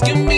asking me